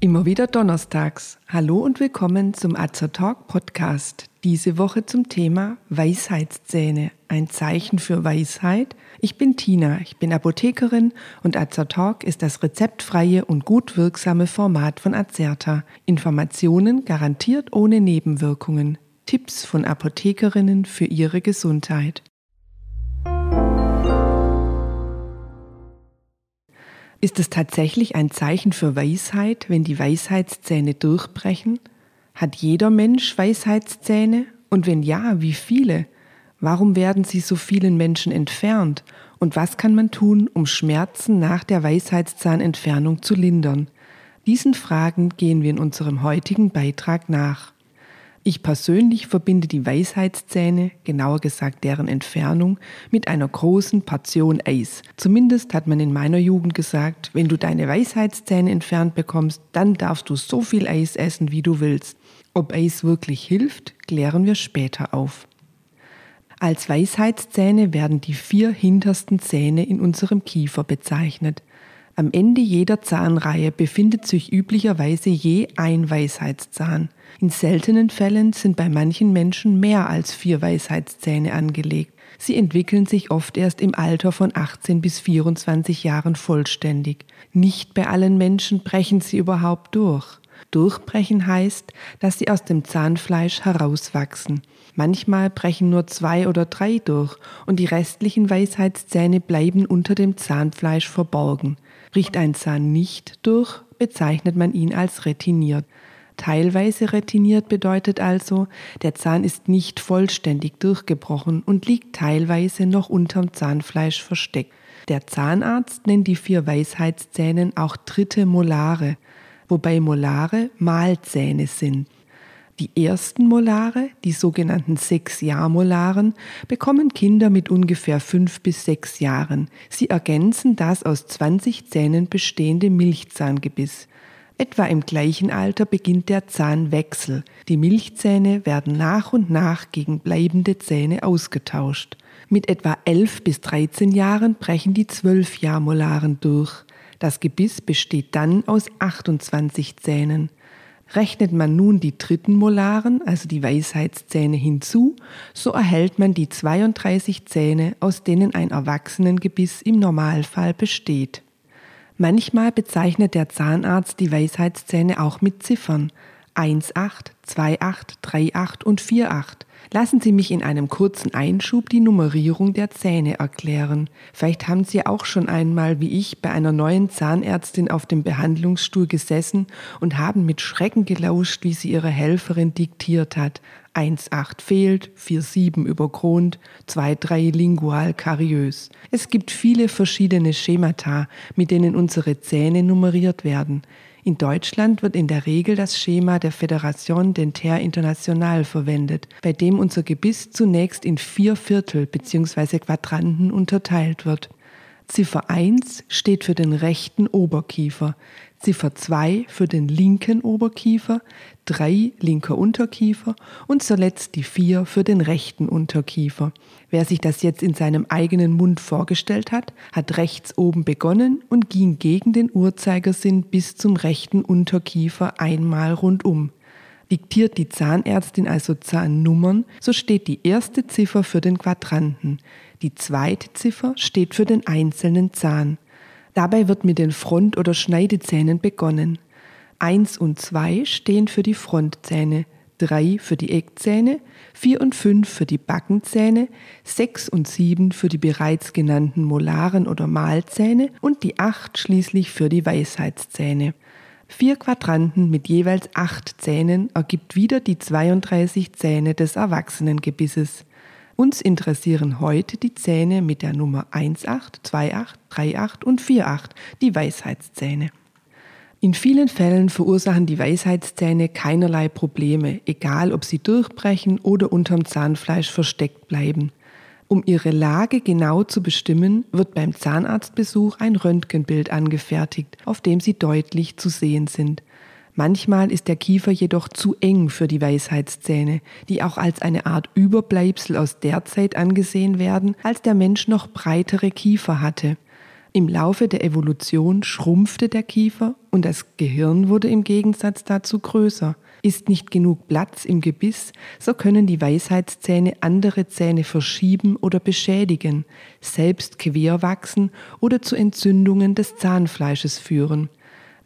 Immer wieder donnerstags. Hallo und willkommen zum Azer Talk Podcast. Diese Woche zum Thema Weisheitszähne. Ein Zeichen für Weisheit. Ich bin Tina, ich bin Apothekerin und Azer Talk ist das rezeptfreie und gut wirksame Format von Azerta. Informationen garantiert ohne Nebenwirkungen. Tipps von Apothekerinnen für ihre Gesundheit. Ist es tatsächlich ein Zeichen für Weisheit, wenn die Weisheitszähne durchbrechen? Hat jeder Mensch Weisheitszähne? Und wenn ja, wie viele? Warum werden sie so vielen Menschen entfernt? Und was kann man tun, um Schmerzen nach der Weisheitszahnentfernung zu lindern? Diesen Fragen gehen wir in unserem heutigen Beitrag nach. Ich persönlich verbinde die Weisheitszähne, genauer gesagt deren Entfernung, mit einer großen Portion Eis. Zumindest hat man in meiner Jugend gesagt, wenn du deine Weisheitszähne entfernt bekommst, dann darfst du so viel Eis essen, wie du willst. Ob Eis wirklich hilft, klären wir später auf. Als Weisheitszähne werden die vier hintersten Zähne in unserem Kiefer bezeichnet. Am Ende jeder Zahnreihe befindet sich üblicherweise je ein Weisheitszahn. In seltenen Fällen sind bei manchen Menschen mehr als vier Weisheitszähne angelegt. Sie entwickeln sich oft erst im Alter von 18 bis 24 Jahren vollständig. Nicht bei allen Menschen brechen sie überhaupt durch. Durchbrechen heißt, dass sie aus dem Zahnfleisch herauswachsen. Manchmal brechen nur zwei oder drei durch und die restlichen Weisheitszähne bleiben unter dem Zahnfleisch verborgen. Bricht ein Zahn nicht durch, bezeichnet man ihn als retiniert. Teilweise retiniert bedeutet also, der Zahn ist nicht vollständig durchgebrochen und liegt teilweise noch unterm Zahnfleisch versteckt. Der Zahnarzt nennt die vier Weisheitszähne auch dritte Molare, wobei Molare Mahlzähne sind. Die ersten Molare, die sogenannten Sechs-Jahr-Molaren, bekommen Kinder mit ungefähr fünf bis sechs Jahren. Sie ergänzen das aus 20 Zähnen bestehende Milchzahngebiss. Etwa im gleichen Alter beginnt der Zahnwechsel. Die Milchzähne werden nach und nach gegen bleibende Zähne ausgetauscht. Mit etwa 11 bis 13 Jahren brechen die 12-Jahr-Molaren durch. Das Gebiss besteht dann aus 28 Zähnen. Rechnet man nun die dritten Molaren, also die Weisheitszähne, hinzu, so erhält man die 32 Zähne, aus denen ein Erwachsenengebiss im Normalfall besteht. Manchmal bezeichnet der Zahnarzt die Weisheitszähne auch mit Ziffern 1,8, 2,8, 3,8 und 4,8. Lassen Sie mich in einem kurzen Einschub die Nummerierung der Zähne erklären. Vielleicht haben Sie auch schon einmal, wie ich, bei einer neuen Zahnärztin auf dem Behandlungsstuhl gesessen und haben mit Schrecken gelauscht, wie sie ihre Helferin diktiert hat. 1,8 fehlt, 4,7 überkront, 2,3 lingual kariös. Es gibt viele verschiedene Schemata, mit denen unsere Zähne nummeriert werden. In Deutschland wird in der Regel das Schema der Fédération Dentaire Internationale verwendet, bei dem unser Gebiss zunächst in vier Viertel bzw. Quadranten unterteilt wird. Ziffer 1 steht für den rechten Oberkiefer, Ziffer 2 für den linken Oberkiefer, 3 linker Unterkiefer und zuletzt die 4 für den rechten Unterkiefer. Wer sich das jetzt in seinem eigenen Mund vorgestellt hat, hat rechts oben begonnen und ging gegen den Uhrzeigersinn bis zum rechten Unterkiefer einmal rundum. Diktiert die Zahnärztin also Zahnnummern, so steht die erste Ziffer für den Quadranten, die zweite Ziffer steht für den einzelnen Zahn. Dabei wird mit den Front- oder Schneidezähnen begonnen. Eins und zwei stehen für die Frontzähne, drei für die Eckzähne, vier und fünf für die Backenzähne, sechs und sieben für die bereits genannten Molaren oder Mahlzähne und die acht schließlich für die Weisheitszähne. Vier Quadranten mit jeweils acht Zähnen ergibt wieder die 32 Zähne des Erwachsenengebisses. Uns interessieren heute die Zähne mit der Nummer 18, 28, 38 und 48, die Weisheitszähne. In vielen Fällen verursachen die Weisheitszähne keinerlei Probleme, egal ob sie durchbrechen oder unterm Zahnfleisch versteckt bleiben. Um ihre Lage genau zu bestimmen, wird beim Zahnarztbesuch ein Röntgenbild angefertigt, auf dem sie deutlich zu sehen sind. Manchmal ist der Kiefer jedoch zu eng für die Weisheitszähne, die auch als eine Art Überbleibsel aus der Zeit angesehen werden, als der Mensch noch breitere Kiefer hatte. Im Laufe der Evolution schrumpfte der Kiefer und das Gehirn wurde im Gegensatz dazu größer. Ist nicht genug Platz im Gebiss, so können die Weisheitszähne andere Zähne verschieben oder beschädigen, selbst quer wachsen oder zu Entzündungen des Zahnfleisches führen.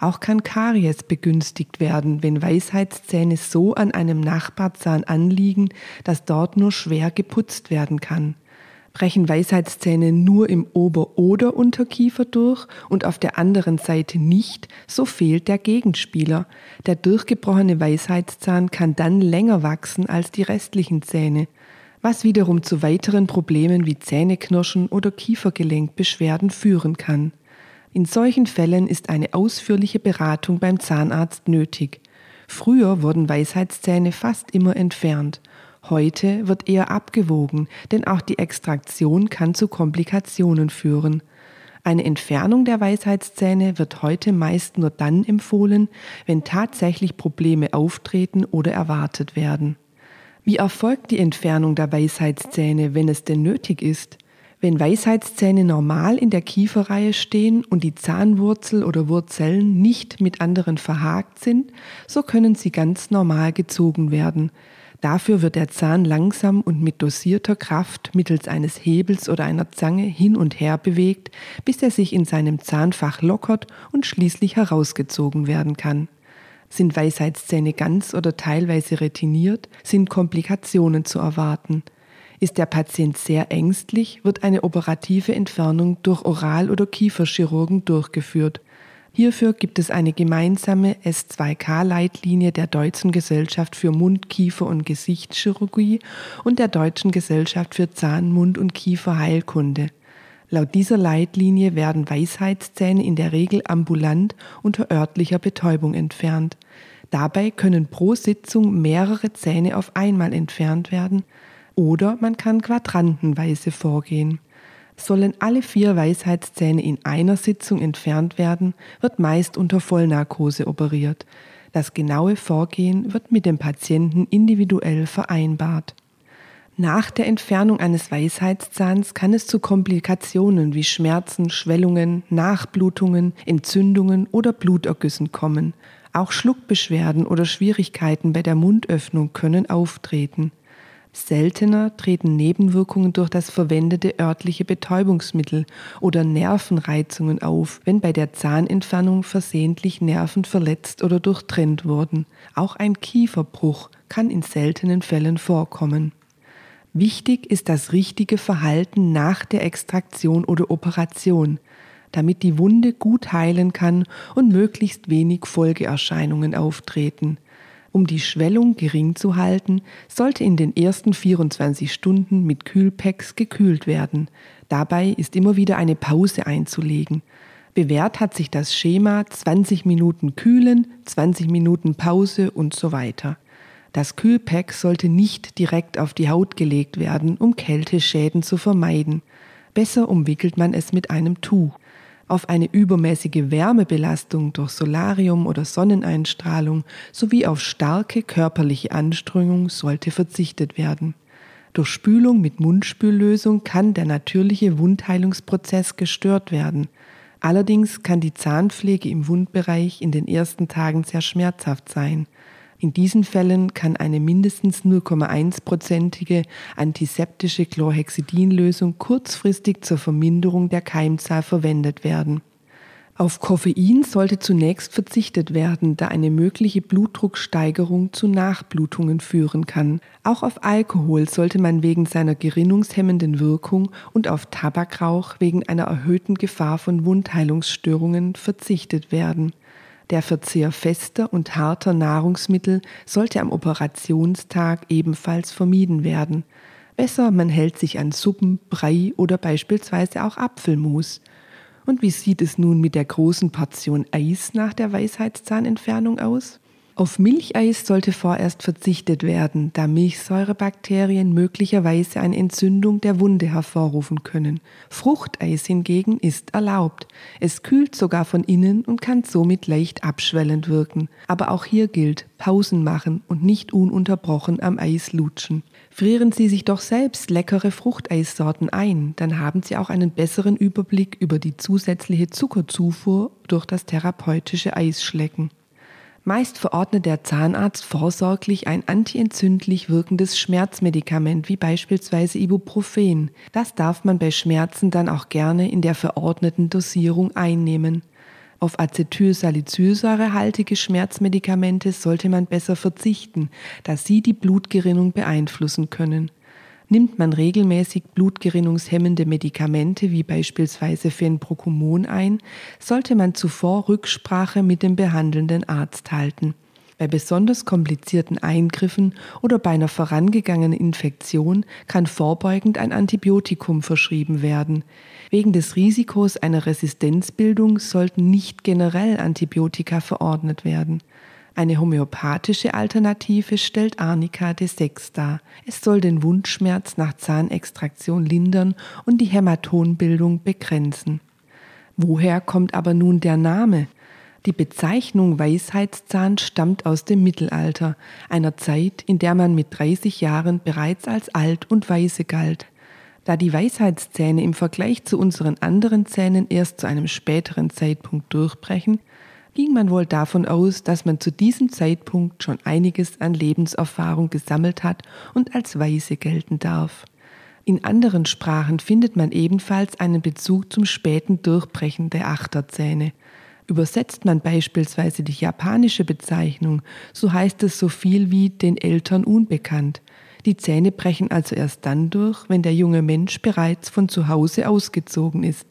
Auch kann Karies begünstigt werden, wenn Weisheitszähne so an einem Nachbarzahn anliegen, dass dort nur schwer geputzt werden kann. Brechen Weisheitszähne nur im Ober- oder Unterkiefer durch und auf der anderen Seite nicht, so fehlt der Gegenspieler. Der durchgebrochene Weisheitszahn kann dann länger wachsen als die restlichen Zähne, was wiederum zu weiteren Problemen wie Zähneknirschen oder Kiefergelenkbeschwerden führen kann. In solchen Fällen ist eine ausführliche Beratung beim Zahnarzt nötig. Früher wurden Weisheitszähne fast immer entfernt. Heute wird eher abgewogen, denn auch die Extraktion kann zu Komplikationen führen. Eine Entfernung der Weisheitszähne wird heute meist nur dann empfohlen, wenn tatsächlich Probleme auftreten oder erwartet werden. Wie erfolgt die Entfernung der Weisheitszähne, wenn es denn nötig ist? Wenn Weisheitszähne normal in der Kieferreihe stehen und die Zahnwurzel oder Wurzeln nicht mit anderen verhakt sind, so können sie ganz normal gezogen werden. Dafür wird der Zahn langsam und mit dosierter Kraft mittels eines Hebels oder einer Zange hin und her bewegt, bis er sich in seinem Zahnfach lockert und schließlich herausgezogen werden kann. Sind Weisheitszähne ganz oder teilweise retiniert, sind Komplikationen zu erwarten. Ist der Patient sehr ängstlich, wird eine operative Entfernung durch Oral- oder Kieferchirurgen durchgeführt. Hierfür gibt es eine gemeinsame S2K-Leitlinie der Deutschen Gesellschaft für Mund-, Kiefer- und Gesichtschirurgie und der Deutschen Gesellschaft für Zahn-, Mund- und Kieferheilkunde. Laut dieser Leitlinie werden Weisheitszähne in der Regel ambulant unter örtlicher Betäubung entfernt. Dabei können pro Sitzung mehrere Zähne auf einmal entfernt werden oder man kann quadrantenweise vorgehen. Sollen alle vier Weisheitszähne in einer Sitzung entfernt werden, wird meist unter Vollnarkose operiert. Das genaue Vorgehen wird mit dem Patienten individuell vereinbart. Nach der Entfernung eines Weisheitszahns kann es zu Komplikationen wie Schmerzen, Schwellungen, Nachblutungen, Entzündungen oder Blutergüssen kommen. Auch Schluckbeschwerden oder Schwierigkeiten bei der Mundöffnung können auftreten. Seltener treten Nebenwirkungen durch das verwendete örtliche Betäubungsmittel oder Nervenreizungen auf, wenn bei der Zahnentfernung versehentlich Nerven verletzt oder durchtrennt wurden. Auch ein Kieferbruch kann in seltenen Fällen vorkommen. Wichtig ist das richtige Verhalten nach der Extraktion oder Operation, damit die Wunde gut heilen kann und möglichst wenig Folgeerscheinungen auftreten. Um die Schwellung gering zu halten, sollte in den ersten 24 Stunden mit Kühlpacks gekühlt werden. Dabei ist immer wieder eine Pause einzulegen. Bewährt hat sich das Schema 20 Minuten kühlen, 20 Minuten Pause und so weiter. Das Kühlpack sollte nicht direkt auf die Haut gelegt werden, um Kälteschäden zu vermeiden. Besser umwickelt man es mit einem Tuch. Auf eine übermäßige Wärmebelastung durch Solarium oder Sonneneinstrahlung sowie auf starke körperliche Anstrengung sollte verzichtet werden. Durch Spülung mit Mundspüllösung kann der natürliche Wundheilungsprozess gestört werden. Allerdings kann die Zahnpflege im Wundbereich in den ersten Tagen sehr schmerzhaft sein. In diesen Fällen kann eine mindestens 0,1-prozentige antiseptische Chlorhexidinlösung kurzfristig zur Verminderung der Keimzahl verwendet werden. Auf Koffein sollte zunächst verzichtet werden, da eine mögliche Blutdrucksteigerung zu Nachblutungen führen kann. Auch auf Alkohol sollte man wegen seiner gerinnungshemmenden Wirkung und auf Tabakrauch wegen einer erhöhten Gefahr von Wundheilungsstörungen verzichtet werden. Der Verzehr fester und harter Nahrungsmittel sollte am Operationstag ebenfalls vermieden werden. Besser, man hält sich an Suppen, Brei oder beispielsweise auch Apfelmus. Und wie sieht es nun mit der großen Portion Eis nach der Weisheitszahnentfernung aus? Auf Milcheis sollte vorerst verzichtet werden, da Milchsäurebakterien möglicherweise eine Entzündung der Wunde hervorrufen können. Fruchteis hingegen ist erlaubt. Es kühlt sogar von innen und kann somit leicht abschwellend wirken. Aber auch hier gilt, Pausen machen und nicht ununterbrochen am Eis lutschen. Frieren Sie sich doch selbst leckere Fruchteissorten ein, dann haben Sie auch einen besseren Überblick über die zusätzliche Zuckerzufuhr durch das therapeutische Eisschlecken. Meist verordnet der Zahnarzt vorsorglich ein antientzündlich wirkendes Schmerzmedikament wie beispielsweise Ibuprofen. Das darf man bei Schmerzen dann auch gerne in der verordneten Dosierung einnehmen. Auf Acetylsalicylsäurehaltige Schmerzmedikamente sollte man besser verzichten, da sie die Blutgerinnung beeinflussen können. Nimmt man regelmäßig blutgerinnungshemmende Medikamente wie beispielsweise Fenprocumon ein, sollte man zuvor Rücksprache mit dem behandelnden Arzt halten. Bei besonders komplizierten Eingriffen oder bei einer vorangegangenen Infektion kann vorbeugend ein Antibiotikum verschrieben werden. Wegen des Risikos einer Resistenzbildung sollten nicht generell Antibiotika verordnet werden. Eine homöopathische Alternative stellt Arnica D6 dar. Es soll den Wundschmerz nach Zahnextraktion lindern und die Hämatonbildung begrenzen. Woher kommt aber nun der Name? Die Bezeichnung Weisheitszahn stammt aus dem Mittelalter, einer Zeit, in der man mit 30 Jahren bereits als alt und weise galt. Da die Weisheitszähne im Vergleich zu unseren anderen Zähnen erst zu einem späteren Zeitpunkt durchbrechen, ging man wohl davon aus, dass man zu diesem Zeitpunkt schon einiges an Lebenserfahrung gesammelt hat und als weise gelten darf. In anderen Sprachen findet man ebenfalls einen Bezug zum späten Durchbrechen der Achterzähne. Übersetzt man beispielsweise die japanische Bezeichnung, so heißt es so viel wie den Eltern unbekannt. Die Zähne brechen also erst dann durch, wenn der junge Mensch bereits von zu Hause ausgezogen ist.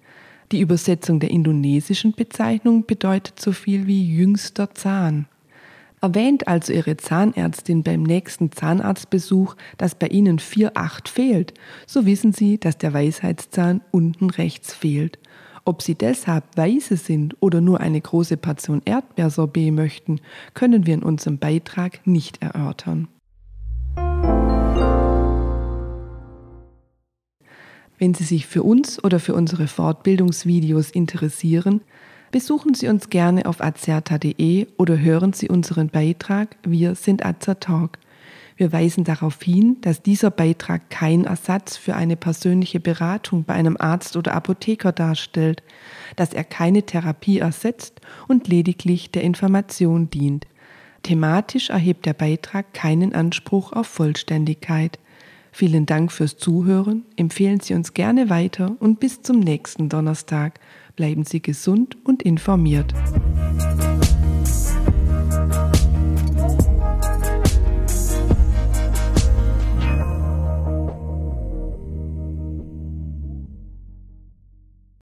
Die Übersetzung der indonesischen Bezeichnung bedeutet so viel wie jüngster Zahn. Erwähnt also Ihre Zahnärztin beim nächsten Zahnarztbesuch, dass bei Ihnen 4,8 fehlt, so wissen Sie, dass der Weisheitszahn unten rechts fehlt. Ob Sie deshalb weise sind oder nur eine große Portion Erdbeersorbet möchten, können wir in unserem Beitrag nicht erörtern. Wenn Sie sich für uns oder für unsere Fortbildungsvideos interessieren, besuchen Sie uns gerne auf azerta.de oder hören Sie unseren Beitrag Wir sind Azertalk. Wir weisen darauf hin, dass dieser Beitrag kein Ersatz für eine persönliche Beratung bei einem Arzt oder Apotheker darstellt, dass er keine Therapie ersetzt und lediglich der Information dient. Thematisch erhebt der Beitrag keinen Anspruch auf Vollständigkeit. Vielen Dank fürs Zuhören, empfehlen Sie uns gerne weiter und bis zum nächsten Donnerstag. Bleiben Sie gesund und informiert.